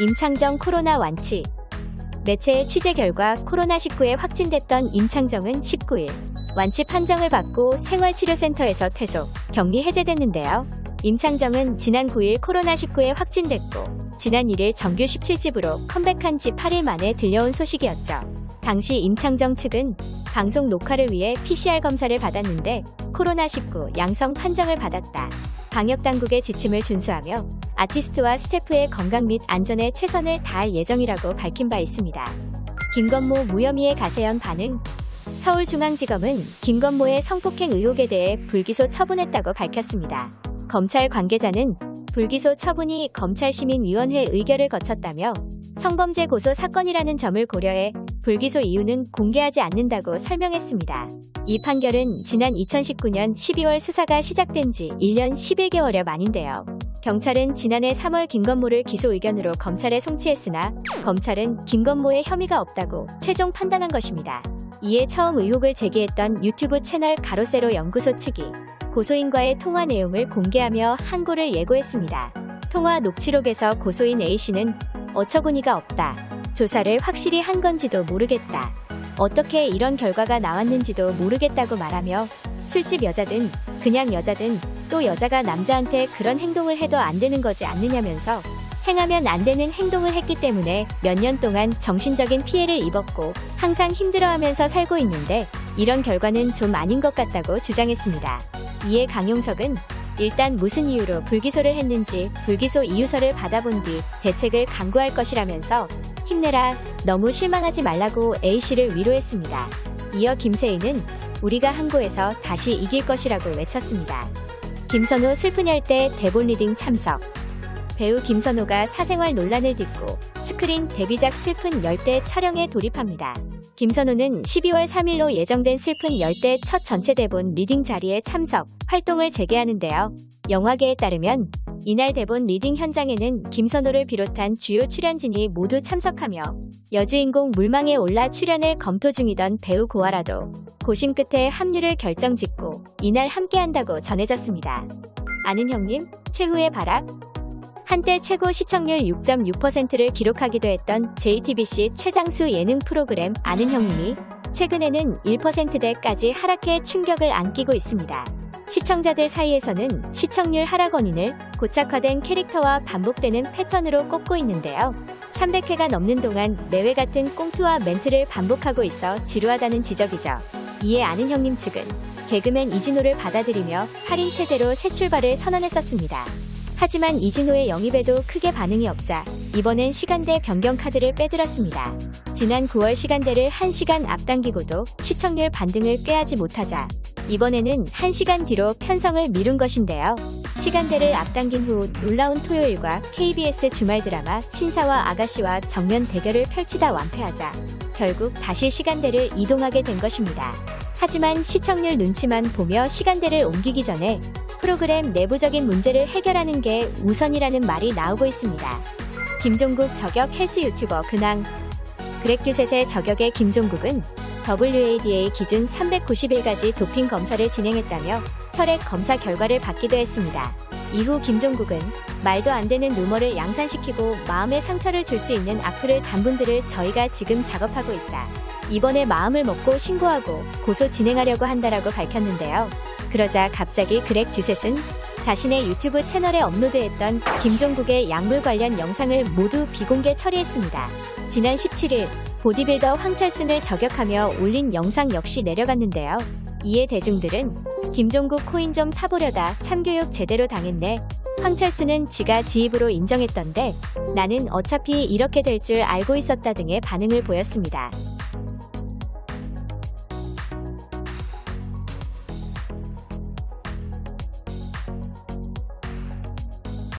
임창정 코로나 완치. 매체의 취재 결과 코로나19에 확진됐던 임창정은 19일 완치 판정을 받고 생활치료센터에서 퇴소, 격리 해제됐는데요. 임창정은 지난 9일 코로나19에 확진됐고 지난 1일 정규 17집으로 컴백한 지 8일 만에 들려온 소식이었죠. 당시 임창정 측은 방송 녹화를 위해 PCR 검사를 받았는데 코로나19 양성 판정을 받았다. 방역당국의 지침을 준수하며 아티스트와 스태프의 건강 및 안전에 최선을 다할 예정이라고 밝힌 바 있습니다. 김건모 무혐의의 가세연 반응 서울중앙지검은 김건모의 성폭행 의혹에 대해 불기소 처분했다고 밝혔습니다. 검찰 관계자는 불기소 처분이 검찰시민위원회 의결을 거쳤다며 성범죄 고소 사건이라는 점을 고려해 불기소 이유는 공개하지 않는다고 설명했습니다. 이 판결은 지난 2019년 12월 수사가 시작된 지 1년 11개월여 만인데요. 경찰은 지난해 3월 김건모를 기소 의견으로 검찰에 송치했으나 검찰은 김건모의 혐의가 없다고 최종 판단한 것입니다. 이에 처음 의혹을 제기했던 유튜브 채널 가로세로 연구소 측이 고소인과의 통화 내용을 공개하며 항고를 예고했습니다. 통화 녹취록에서 고소인 A씨는 어처구니가 없다. 조사를 확실히 한 건지도 모르겠다. 어떻게 이런 결과가 나왔는지도 모르겠다고 말하며 술집 여자든 그냥 여자든 또 여자가 남자한테 그런 행동을 해도 안 되는 거지 않느냐면서 행하면 안 되는 행동을 했기 때문에 몇 년 동안 정신적인 피해를 입었고 항상 힘들어하면서 살고 있는데 이런 결과는 좀 아닌 것 같다고 주장했습니다. 이에 강용석은 일단 무슨 이유로 불기소를 했는지 불기소 이유서를 받아본 뒤 대책을 강구할 것이라면서 힘내라 너무 실망하지 말라고 A씨를 위로했습니다. 이어 김세희는 우리가 항고에서 다시 이길 것이라고 외쳤습니다. 김선호 슬픈 열대 대본 리딩 참석 배우 김선호가 사생활 논란을 딛고 스크린 데뷔작 슬픈 열대 촬영에 돌입합니다. 김선호는 12월 3일로 예정된 슬픈 열대 첫 전체 대본 리딩 자리에 참석, 활동을 재개하는데요. 영화계에 따르면 이날 대본 리딩 현장에는 김선호를 비롯한 주요 출연진이 모두 참석하며 여주인공 물망에 올라 출연을 검토 중이던 배우 고아라도 고심 끝에 합류를 결정짓고 이날 함께한다고 전해졌습니다. 아는 형님, 최후의 발악? 한때 최고 시청률 6.6%를 기록하기도 했던 JTBC 최장수 예능 프로그램 아는 형님이 최근에는 1%대까지 하락해 충격을 안기고 있습니다. 시청자들 사이에서는 시청률 하락 원인을 고착화된 캐릭터와 반복되는 패턴으로 꼽고 있는데요. 300회가 넘는 동안 매회 같은 꽁트와 멘트를 반복하고 있어 지루하다는 지적이죠. 이에 아는 형님 측은 개그맨 이진호를 받아들이며 8인 체제로 새 출발을 선언했었습니다. 하지만 이진호의 영입에도 크게 반응이 없자 이번엔 시간대 변경 카드를 빼들었습니다. 지난 9월 시간대를 1시간 앞당기고도 시청률 반등을 꾀하지 못하자 이번에는 1시간 뒤로 편성을 미룬 것인데요. 시간대를 앞당긴 후 놀라운 토요일과 KBS 주말 드라마 신사와 아가씨와 정면 대결을 펼치다 완패하자 결국 다시 시간대를 이동하게 된 것입니다. 하지만 시청률 눈치만 보며 시간대를 옮기기 전에 프로그램 내부적인 문제를 해결하는 게 우선이라는 말이 나오고 있습니다. 김종국 저격 헬스 유튜버 근황 그렉듀셋의 저격의 김종국은 WADA 기준 390일까지 도핑 검사를 진행했다며 혈액 검사 결과를 받기도 했습니다. 이후 김종국은 말도 안 되는 루머를 양산시키고 마음에 상처를 줄 수 있는 악플을 단 분들을 저희가 지금 작업하고 있다. 이번에 마음을 먹고 신고하고 고소 진행하려고 한다라고 밝혔는데요. 그러자 갑자기 그렉 듀셋은 자신의 유튜브 채널에 업로드했던 김종국의 약물 관련 영상을 모두 비공개 처리했습니다. 지난 17일 보디빌더 황철순을 저격하며 올린 영상 역시 내려갔는데요. 이에 대중들은 김종국 코인 좀 타보려다 참교육 제대로 당했네. 황철수는 지가 지입으로 인정했던데 나는 어차피 이렇게 될 줄 알고 있었다 등의 반응을 보였습니다.